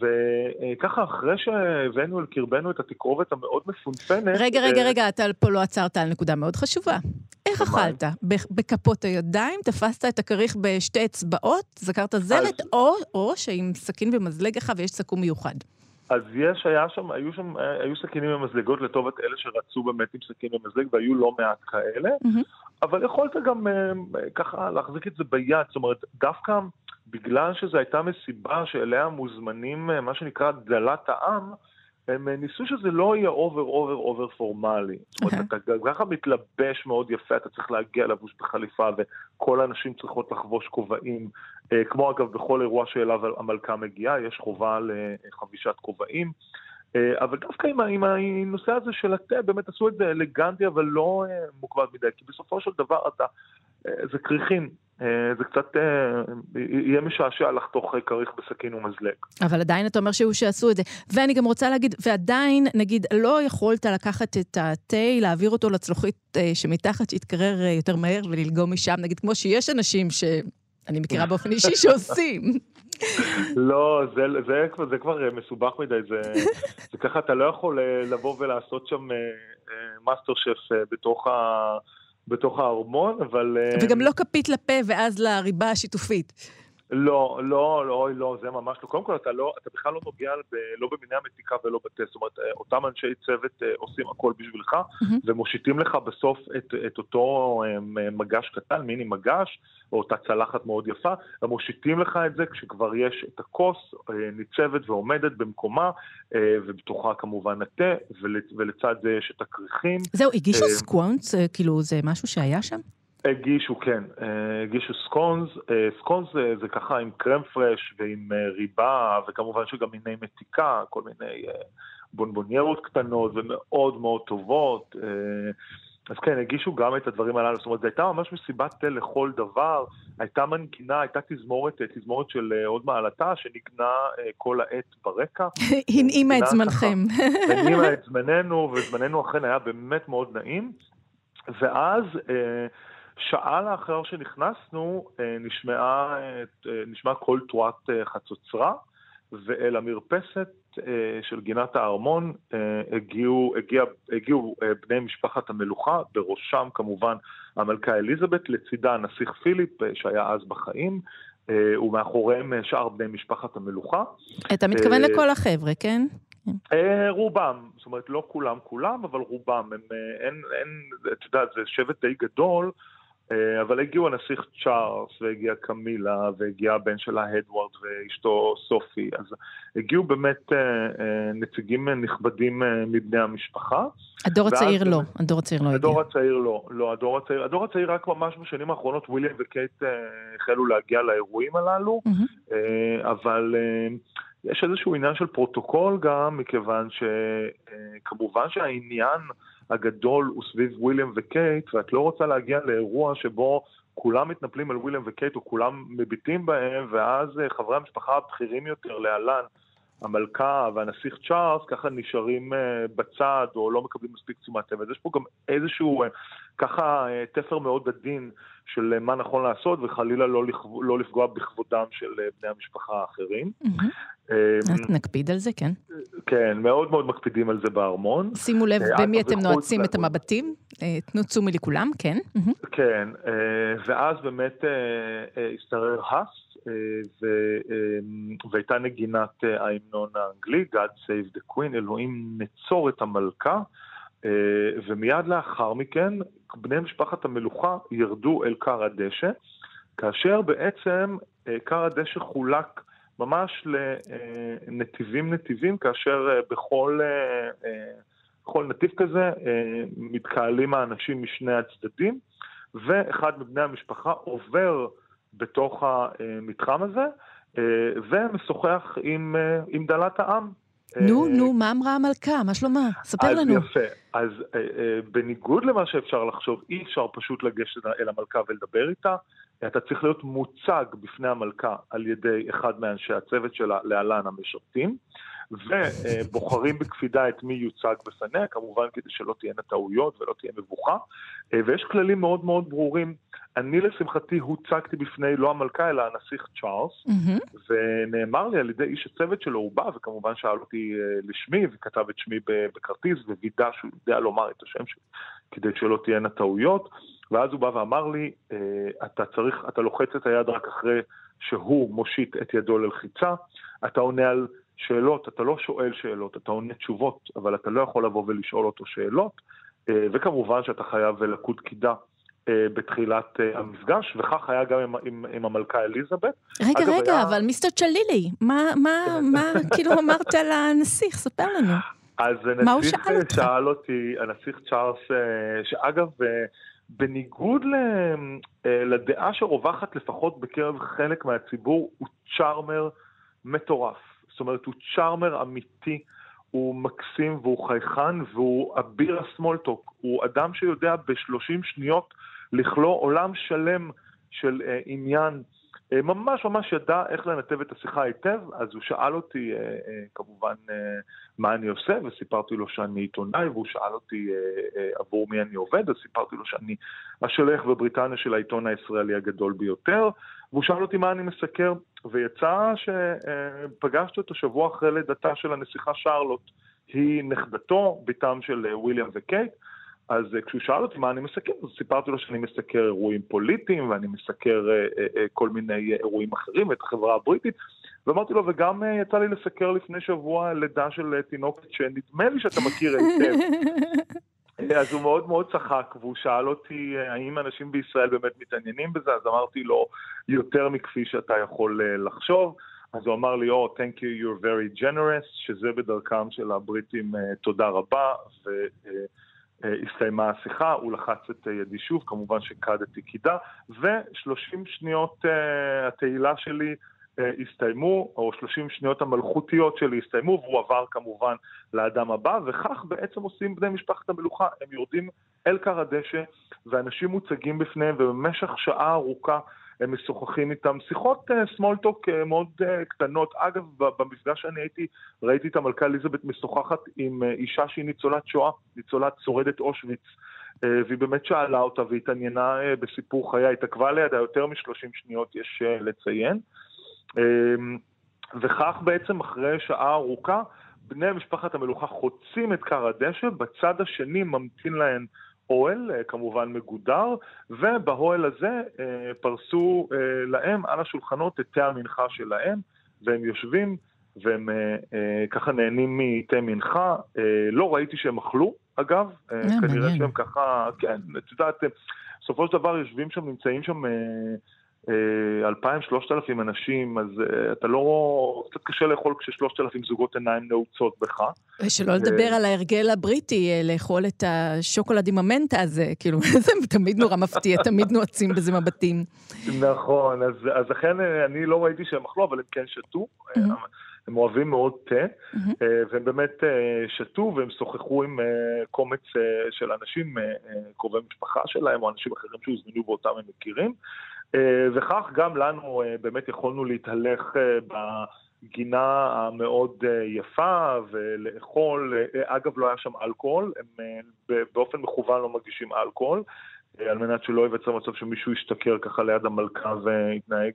Speaker 5: וככה, אחרי שהבאנו אל קרבנו את התקרובת המאוד מפונפנת...
Speaker 2: רגע, רגע, רגע, אתה פה לא עצרת על נקודה מאוד חשובה. איך אכלת? בכפות הידיים? תפסת את הכריך בשתי אצבעות? זכרת זלת? או שעם סכין ומזלג אחד ויש סכו"ם מיוחד.
Speaker 5: אז יש, היה שם, היו שם, היו סכינים ומזלגות לטובת אלה שרצו באמת עם סכין ומזלג, והיו לא מעט כאלה, mm-hmm. אבל יכולת גם uh, ככה להחזיק את זה ביד, זאת אומרת, דווקא בגלל שזו הייתה מסיבה שאליה מוזמנים, uh, מה שנקרא דלת העם, הם אה, ניסו שזה לא יהיה over over over פורמלי. זאת אומרת, אתה ככה מתלבש מאוד יפה, אתה צריך להגיע לבוש בחליפה, וכל הנשים צריכות לחבוש כובעים. אה, כמו אגב בכל אירוע שאליו המלכה מגיעה, יש חובה לחבישת כובעים. אה, אבל דווקא עם, עם הנושא הזה של התה, באמת עשו את זה אלגנטי, אבל לא מוקבד מדי, כי בסופו של דבר אתה, זה כריכים, אה, זה קצת אה, יהיה משעשע לחתוך כריך בסכין ומזלג.
Speaker 2: אבל עדיין אתה אומר שהוא שעשו את זה. ואני גם רוצה להגיד, ועדיין, נגיד, לא יכולת לקחת את התה, להעביר אותו לצלוחית אה, שמתחת, שיתקרר יותר מהר וללגום משם, נגיד, כמו שיש אנשים ש... אני מכירה באופן אישי <laughs> שעושים.
Speaker 5: לא, זה, זה, זה, זה כבר אה, מסובך מדי, זה, זה ככה, אתה לא יכול אה, לבוא ולעשות שם מאסטר שף בתוך, ה, בתוך הארמון, אבל...
Speaker 2: וגם לא כפית לפה ואז לריבה השיתופית.
Speaker 5: לא, לא, לא, לא, זה ממש לא. קודם כל, אתה, לא, אתה בכלל לא נוגע ב, לא במיני המתיקה ולא בתה. זאת אומרת, אה, אותם אנשי צוות אה, עושים הכל בשבילך, mm-hmm. ומושיטים לך בסוף את, את אותו אה, מגש קטן, מיני מגש, או אותה צלחת מאוד יפה, ומושיטים לך את זה כשכבר יש את הכוס ניצבת ועומדת במקומה, ובתוכה כמובן התה, ולצד זה יש את הכריכים.
Speaker 2: זהו, הגישו סקונס? כאילו, זה משהו שהיה שם?
Speaker 5: הגישו, כן. אה, הגישו סקונס. אה, סקונס זה, זה ככה עם קרם פרש ועם אה, ריבה, וכמובן שגם מיני מתיקה, כל מיני בונבוניירות קטנות ומאוד מאוד טובות. אז כן, הגישו גם את הדברים הללו, זאת אומרת, זו הייתה ממש מסיבת תה לכל דבר, הייתה מנגינה, הייתה תזמורת, תזמורת של הוד מעלתה, שנגנה כל העת ברקע.
Speaker 2: הנעימה את זמנכם.
Speaker 5: הנעימה את זמננו, וזמננו אכן היה באמת מאוד נעים. ואז שעה לאחר שנכנסנו אה, נשמעה, אה, נשמע קול תרועת אה, חצוצרה, ואל המרפסת של גינת הארמון הגיעו, הגיע, הגיעו בני משפחת המלוכה, בראשם כמובן המלכה אליזבת, לצידה הנסיך פיליפ שהיה אז בחיים, ומאחוריהם שאר בני משפחת המלוכה.
Speaker 2: אתה מתכוון לכל החבר'ה, כן?
Speaker 5: רובם, זאת אומרת לא כולם כולם, אבל רובם, הם, אין, אין, את יודעת, זה שבט די גדול, אבל הגיעו הנסיך צ'ארלס, והגיעה קמילה, והגיע הבן שלה הדוורד ואשתו סופי, אז הגיעו באמת אה, אה, נציגים נכבדים מבני המשפחה.
Speaker 2: הדור הצעיר לא, הדור הצעיר לא הגיע.
Speaker 5: הדור הצעיר לא, לא, הדור הצעיר, הדור הצעיר רק ממש בשנים האחרונות, וויליאם וקייט החלו להגיע לאירועים הללו. אבל... יש איזשהו עניין של פרוטוקול גם, מכיוון שכמובן שהעניין הגדול הוא סביב וויליאם וקייט, ואת לא רוצה להגיע לאירוע שבו כולם מתנפלים על וויליאם וקייט או כולם מביטים בהם, ואז אה, חברי המשפחה הבכירים יותר, להלן, המלכה והנסיך צ'ארלס, ככה נשארים אה, בצד או לא מקבלים מספיק תשומת לב. אז יש פה גם איזשהו, אה, ככה, תפר מאוד עדין של מה נכון לעשות, וחלילה לא, לא לפגוע בכבודם של בני המשפחה האחרים.
Speaker 2: נקפיד על זה, כן.
Speaker 5: כן, מאוד מאוד מקפידים על זה בארמון.
Speaker 2: שימו לב אה, במי אתם נועצים את המבטים, אה, תנו תשומי לכולם, כן.
Speaker 5: כן, אה, ואז באמת השתרר האס, והייתה נגינת ההמנון האנגלי, God Save the Queen, אלוהים נצור את המלכה, ומיד לאחר מכן בני משפחת המלוכה ירדו אל כר הדשא, כאשר בעצם כר הדשא חולק ממש לנתיבים נתיבים, כאשר אה, בכל, אה, אה, בכל נתיב כזה מתקהלים האנשים משני הצדדים, ואחד מבני המשפחה עובר בתוך המתחם הזה, ומשוחח עם, עם דלת העם.
Speaker 2: נו, נו, מה אמרה המלכה? מה שלומה? ספר לנו.
Speaker 5: אז יפה. אז בניגוד למה שאפשר לחשוב, אי אפשר פשוט לגשת אל המלכה ולדבר איתה. אתה צריך להיות מוצג בפני המלכה על ידי אחד מאנשי הצוות שלה, להלן המשרתים, ובוחרים בקפידה את מי יוצג בפניה, כמובן כדי שלא תהיינה טעויות ולא תהיה מבוכה, ויש כללים מאוד מאוד ברורים. אני לשמחתי הוצגתי בפני לא המלכה אלא הנסיך צ'ארלס, mm-hmm. ונאמר לי על ידי איש הצוות שלו, הוא בא וכמובן שאל אותי אה, לשמי וכתב את שמי בכרטיס ווידא שהוא יודע לומר את השם שלי כדי שלא תהיינה טעויות. ואז הוא בא ואמר לי, אה, אתה צריך, אתה לוחץ את היד רק אחרי שהוא מושיט את ידו ללחיצה, אתה עונה על שאלות, אתה לא שואל שאלות, אתה עונה תשובות, אבל אתה לא יכול לבוא ולשאול אותו שאלות, אה, וכמובן שאתה חייב לקוד קידה אה, בתחילת המפגש, וכך היה גם עם, עם, עם המלכה אליזבת.
Speaker 2: רגע, אגב, רגע, היה... אבל מיסטר צ'לילי, מה, מה, מה כאילו אמרת לנסיך? ספר לנו.
Speaker 5: אז הנסיך שאל אותי, הנסיך צ'ארלס, שאגב, בניגוד אה, לדעה שרווחת לפחות בקרב חלק מהציבור, הוא צ'ארמר מטורף. זאת אומרת, הוא צ'ארמר אמיתי, הוא מקסים והוא חייכן והוא אביר הסמולטוק. הוא אדם שיודע בשלושים שניות לכלוא עולם שלם של uh, עניין ממש ממש ידע איך לנתב את השיחה היטב, אז הוא שאל אותי אה, אה, כמובן מה אני עושה, וסיפרתי לו שאני עיתונאי, והוא שאל אותי עבור מי אני עובד, אז סיפרתי לו שאני השולח בבריטניה של העיתון הישראלי הגדול ביותר, והוא שאל אותי מה אני מסקר, ויצא שפגשתי אותו שבוע אחרי לידתה של הנסיכה שרלוט. היא נכדתו, בתם של וויליאם וקייט, אז uh, כשהוא שאל אותי מה אני מסקר, אז סיפרתי לו שאני מסקר אירועים פוליטיים ואני מסקר uh, uh, כל מיני אירועים אחרים, את החברה הבריטית, ואמרתי לו, וגם יצא לי לסקר לפני שבוע לידה של תינוקת שנדמה לי שאתה מכיר היטב. <laughs> אז הוא מאוד מאוד צחק, והוא שאל אותי האם אנשים בישראל באמת מתעניינים בזה, אז אמרתי לו, יותר מכפי שאתה יכול לחשוב. אז הוא אמר לי, או, oh, thank you, you're very generous, שזה בדרכם של הבריטים, תודה רבה, ו... Uh, הסתיימה השיחה, הוא לחץ את ידי שוב, כמובן שקדתי קידה, ו-30 שניות uh, התהילה שלי uh, הסתיימו, או 30 שניות המלכותיות שלי הסתיימו, והוא עבר כמובן לאדם הבא, וכך בעצם עושים בני משפחת המלוכה, הם יורדים אל כר הדשא, ואנשים מוצגים בפניהם, ובמשך שעה ארוכה הם משוחחים איתם, שיחות סמולטוק uh, uh, מאוד uh, קטנות. אגב, במפגש שאני הייתי, ראיתי את המלכה אליזבת משוחחת עם אישה שהיא ניצולת שואה, ניצולת שורדת אושוויץ. והיא באמת שאלה אותה והתעניינה בסיפור חיי, התעכבה לידה יותר מ-30 שניות, יש לציין. Uh, וכך בעצם אחרי שעה ארוכה, בני משפחת המלוכה חוצים את כר הדשא, בצד השני ממתין להם אוהל, אה, כמובן מגודר, ובאוהל הזה אה, פרסו אה, להם על השולחנות את תה המנחה שלהם, והם יושבים והם ככה נהנים מתה מנחה. לא ראיתי שהם אכלו, אגב, כנראה שהם ככה, כן, את יודעת, בסופו של דבר יושבים שם, נמצאים שם אלפיים, שלושת אלפים אנשים, אז uh, אתה לא... קצת קשה לאכול כששלושת אלפים זוגות עיניים נעוצות בך.
Speaker 2: ושלא לדבר על ההרגל הבריטי, אה, לאכול את השוקולד עם המנטה הזה, כאילו, <laughs> זה תמיד נורא מפתיע, <laughs> תמיד נועצים בזה מבטים.
Speaker 5: נכון, אז, אז אה, אני לא ראיתי שהם אכלו, אבל הם כן שתו. הם אוהבים מאוד תה, והם באמת שתו והם שוחחו עם קומץ של אנשים, קרובי משפחה שלהם, או אנשים אחרים שהוזמנו ואותם הם מכירים. אה, וכך גם לנו אה, באמת יכולנו להתהלך אה, בגינה המאוד יפה ולאכול. אגב, לא היה שם אלכוהול, הם באופן מכוון לא מגישים אלכוהול. על מנת שלא ייווצר מצב שמישהו ישתכר ככה ליד המלכה ויתנהג,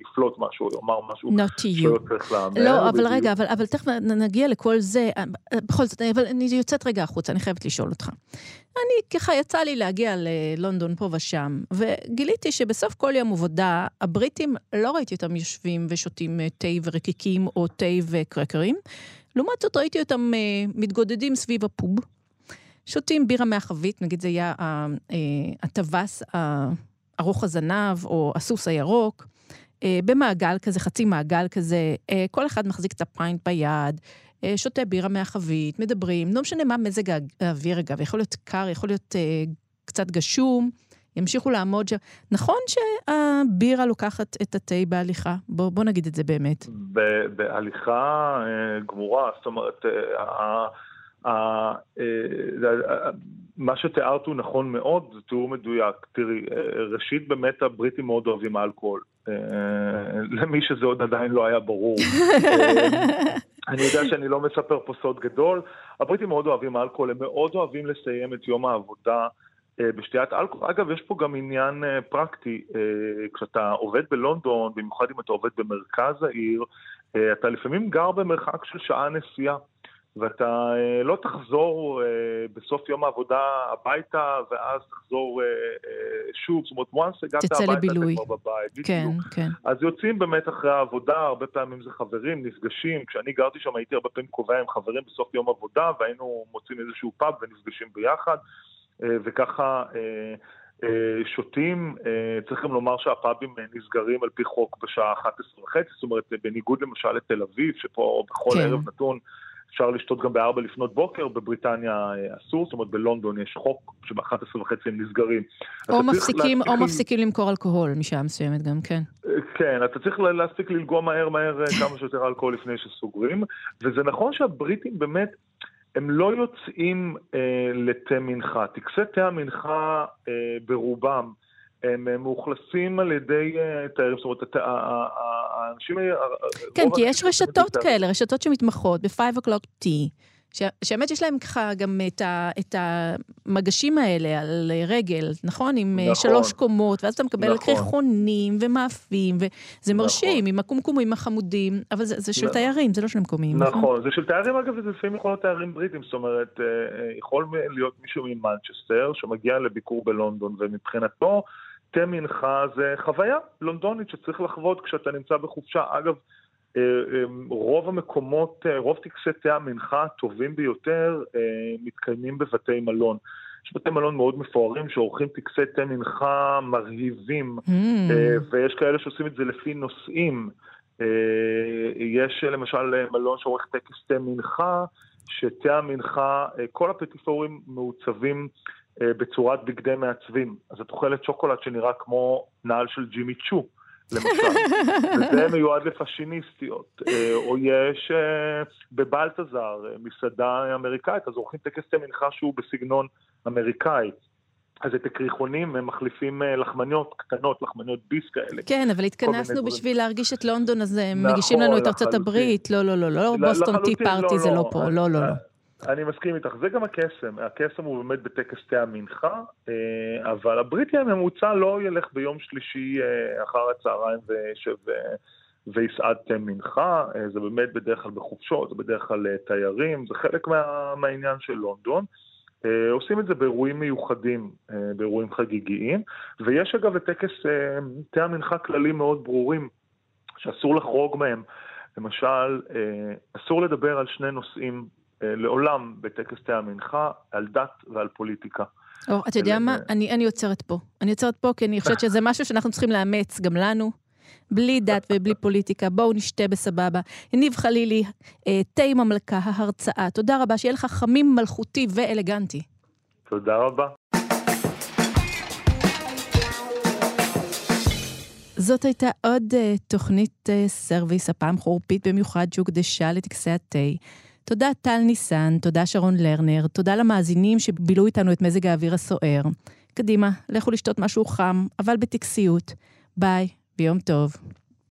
Speaker 5: יפלוט משהו, יאמר משהו שלא צריך להאמר.
Speaker 2: לא, אבל רגע, אבל, אבל תכף נגיע לכל זה. בכל זאת, אבל אני יוצאת רגע החוצה, אני חייבת לשאול אותך. אני, ככה יצא לי להגיע ללונדון פה ושם, וגיליתי שבסוף כל יום עבודה, הבריטים, לא ראיתי אותם יושבים ושותים אה, תה ורקיקים או תה וקרקרים. לעומת זאת ראיתי אותם מתגודדים סביב הפוב, שותים בירה מהחבית, נגיד זה היה uh, הטווס uh, ארוך הזנב או הסוס הירוק, במעגל כזה, חצי מעגל כזה, כל אחד מחזיק את הפיינט ביד, אה, שותה בירה מהחבית, מדברים, לא משנה מה מזג האוויר אגב, יכול להיות קר, יכול להיות אה, קצת גשום, ימשיכו לעמוד שם. נכון שהבירה לוקחת את התה בהליכה? בוא, בוא נגיד את זה באמת.
Speaker 5: בהליכה אה, גמורה, זאת אומרת, אה, אה, מה שתיארת הוא נכון מאוד, זה תיאור מדויק. תראי, ראשית באמת הבריטים מאוד אוהבים אלכוהול. למי שזה עוד עדיין לא היה ברור. <laughs> אני יודע שאני לא מספר פה סוד גדול. הבריטים מאוד אוהבים אלכוהול, הם מאוד אוהבים לסיים את יום העבודה אה, בשתיית אלכוהול. אגב, יש פה גם עניין אה, פרקטי. אה, כשאתה עובד בלונדון, במיוחד אם אתה עובד במרכז העיר, אתה לפעמים גר במרחק של שעה נסיעה. ואתה אה, לא תחזור אה, בסוף יום העבודה הביתה, ואז תחזור אה, שוב, זאת אומרת, once הגעת הביתה, לבילוי. אתה כבר בבית.
Speaker 2: כן, בדיוק. כן.
Speaker 5: אז יוצאים באמת אחרי העבודה, הרבה פעמים זה חברים, נפגשים. כשאני גרתי שם הייתי הרבה פעמים קובע עם חברים בסוף יום עבודה, והיינו מוצאים איזשהו פאב ונפגשים ביחד, וככה... שותים, צריך גם לומר שהפאבים נסגרים על פי חוק בשעה 11 וחצי, זאת אומרת, בניגוד למשל לתל אביב, שפה בכל כן. ערב נתון אפשר לשתות גם בארבע לפנות בוקר, בבריטניה אה, אסור, זאת אומרת בלונדון יש חוק שב-11 וחצי הם נסגרים.
Speaker 2: או מפסיקים, או מפסיקים למכור אלכוהול משעה מסוימת גם, כן.
Speaker 5: אה, כן, אתה צריך להספיק ללגוע מהר מהר אה, כמה שיותר אלכוהול לפני שסוגרים, וזה נכון שהבריטים באמת... הם לא יוצאים אה, לתה מנחה. טקסי תה המנחה אה, ברובם הם מאוכלסים על ידי תיירים, זאת אומרת, האנשים...
Speaker 2: כן, כי יש רשתות כאלה, רשתות שמתמחות ב-5 o'clock tea. שהאמת שיש להם ככה גם את, ה, את המגשים האלה על רגל, נכון? עם אה, נכון. שלוש קומות, ואז אתה מקבל נכון. קרחונים ומאפים, וזה מרשים, נכון. עם הקומקומים החמודים, אבל זה, זה של נכון. תיירים, זה לא של מקומיים.
Speaker 5: נכון, נכון, זה של תיירים, אגב, וזה לפעמים יכול להיות תיירים בריטים, זאת אומרת, אה, אה, יכול להיות מישהו ממנצ'סטר שמגיע לביקור בלונדון, ומבחינתו, תה מנחה זה חוויה לונדונית שצריך לחוות כשאתה נמצא בחופשה. אגב, אה, אה, רוב המקומות, אה, רוב טקסי תה המנחה הטובים ביותר מתקיימים בבתי מלון. יש בתי מלון מאוד מפוארים שעורכים טקסי תה מנחה מרהיבים, mm. ויש כאלה שעושים את זה לפי נושאים. יש למשל מלון שעורך טקס תה מנחה, שתה המנחה, כל הפטיפורים מעוצבים בצורת בגדי מעצבים. אז את אוכלת שוקולד שנראה כמו נעל של ג'ימי צ'ו. למשל, <laughs> וזה מיועד לפאשיניסטיות. אה, או יש אה, בבלטזר, אה, מסעדה אמריקאית, אז עורכים טקס מנחה שהוא בסגנון אמריקאי. אז את הקריחונים הם מחליפים לחמניות קטנות, לחמניות ביס כאלה.
Speaker 2: כן, אבל התכנסנו בשביל להרגיש את לונדון, אז הם נכון, מגישים לנו את ארצות הברית. לא, לא, לא, לא, בוסטון טי פארטי זה לא, לא פה, לא, לא, לא.
Speaker 5: אני מסכים איתך, זה גם הקסם, הקסם הוא באמת בטקס תה המנחה, אה, אבל הבריטי הממוצע לא ילך ביום שלישי אה, אחר הצהריים וישב ויסעד תה מנחה, אה, זה באמת בדרך כלל בחופשות, זה בדרך כלל תיירים, זה חלק מה, מהעניין של לונדון. עושים את זה באירועים מיוחדים, באירועים חגיגיים, ויש אגב לטקס תה המנחה כללים מאוד ברורים, שאסור לחרוג מהם. למשל, אסור לדבר על שני נושאים לעולם בטקס תה המנחה על דת ועל פוליטיקה.
Speaker 2: או, אתה יודע מה? אני, אני עוצרת פה. אני עוצרת פה כי אני חושבת שזה משהו שאנחנו צריכים לאמץ, גם לנו. בלי דת ובלי פוליטיקה, בואו נשתה בסבבה. יניב חלילי, אה, תה עם המלכה, ההרצאה. תודה רבה, שיהיה לך חמים, מלכותי ואלגנטי.
Speaker 5: תודה רבה.
Speaker 2: זאת הייתה עוד uh, תוכנית uh, service, הפעם חורפית במיוחד שהוקדשה לטקסי התה. תודה טל ניסן, תודה שרון לרנר, תודה למאזינים שבילו איתנו את מזג האוויר הסוער. קדימה, לכו לשתות משהו חם, אבל בטקסיות. ביי, ויום טוב.